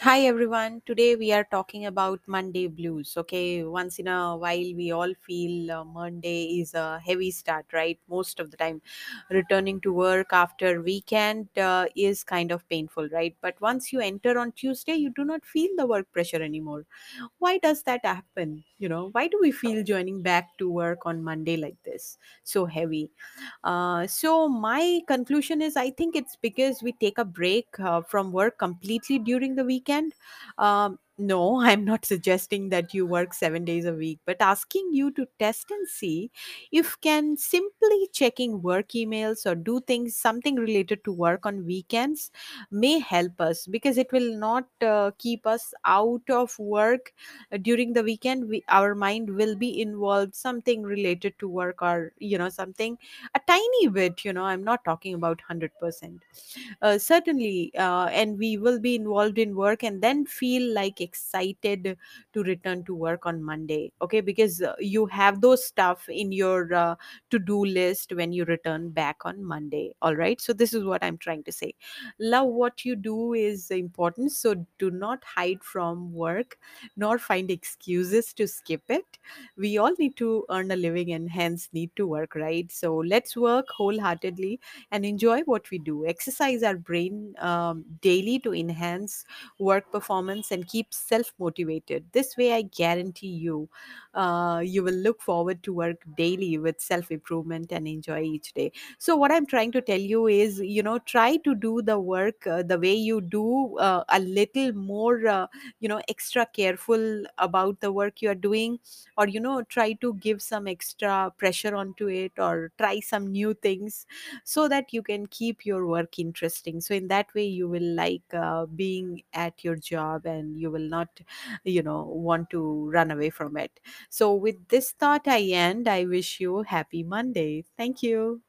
Hi everyone. Today we are talking about Monday blues. Okay, once in a while we all feel uh, Monday is a heavy start, right? Most of the time, returning to work after weekend uh, is kind of painful, right? But once you enter on Tuesday, you do not feel the work pressure anymore. Why does that happen? You know, why do we feel joining back to work on Monday like this, so heavy? Uh, so my conclusion is I think it's because we take a break uh, from work completely during the weekend. Um, no, I'm not suggesting that you work seven days a week, but asking you to test and see if can simply checking work emails or do things something related to work on weekends may help us because it will not uh, keep us out of work uh, during the weekend. We, our mind will be involved something related to work or you know something a tiny bit you know i'm not talking about 100% uh, certainly uh, and we will be involved in work and then feel like excited to return to work on monday okay? Because uh, you have those stuff in your uh, to do list when you return back on monday all right? So this is what i'm trying to say. Love what you do is important so do not hide from work nor find excuses to skip it. We all need to earn a living and hence need to work right? So let's work wholeheartedly and enjoy what we do. Exercise our brain um, daily to enhance work performance and keep self motivated this way i guarantee you uh, you will look forward to work daily with self improvement and enjoy each day. So what i'm trying to tell you is you know try to do the work uh, the way you do uh, a little more uh, you know extra careful about the work you are doing or you know try to give some extra pressure onto it or try some new things so that you can keep your work interesting. So in that way you will like uh, being at your job and you not you know want to run away from it. So with this thought i end i wish you happy monday. Thank you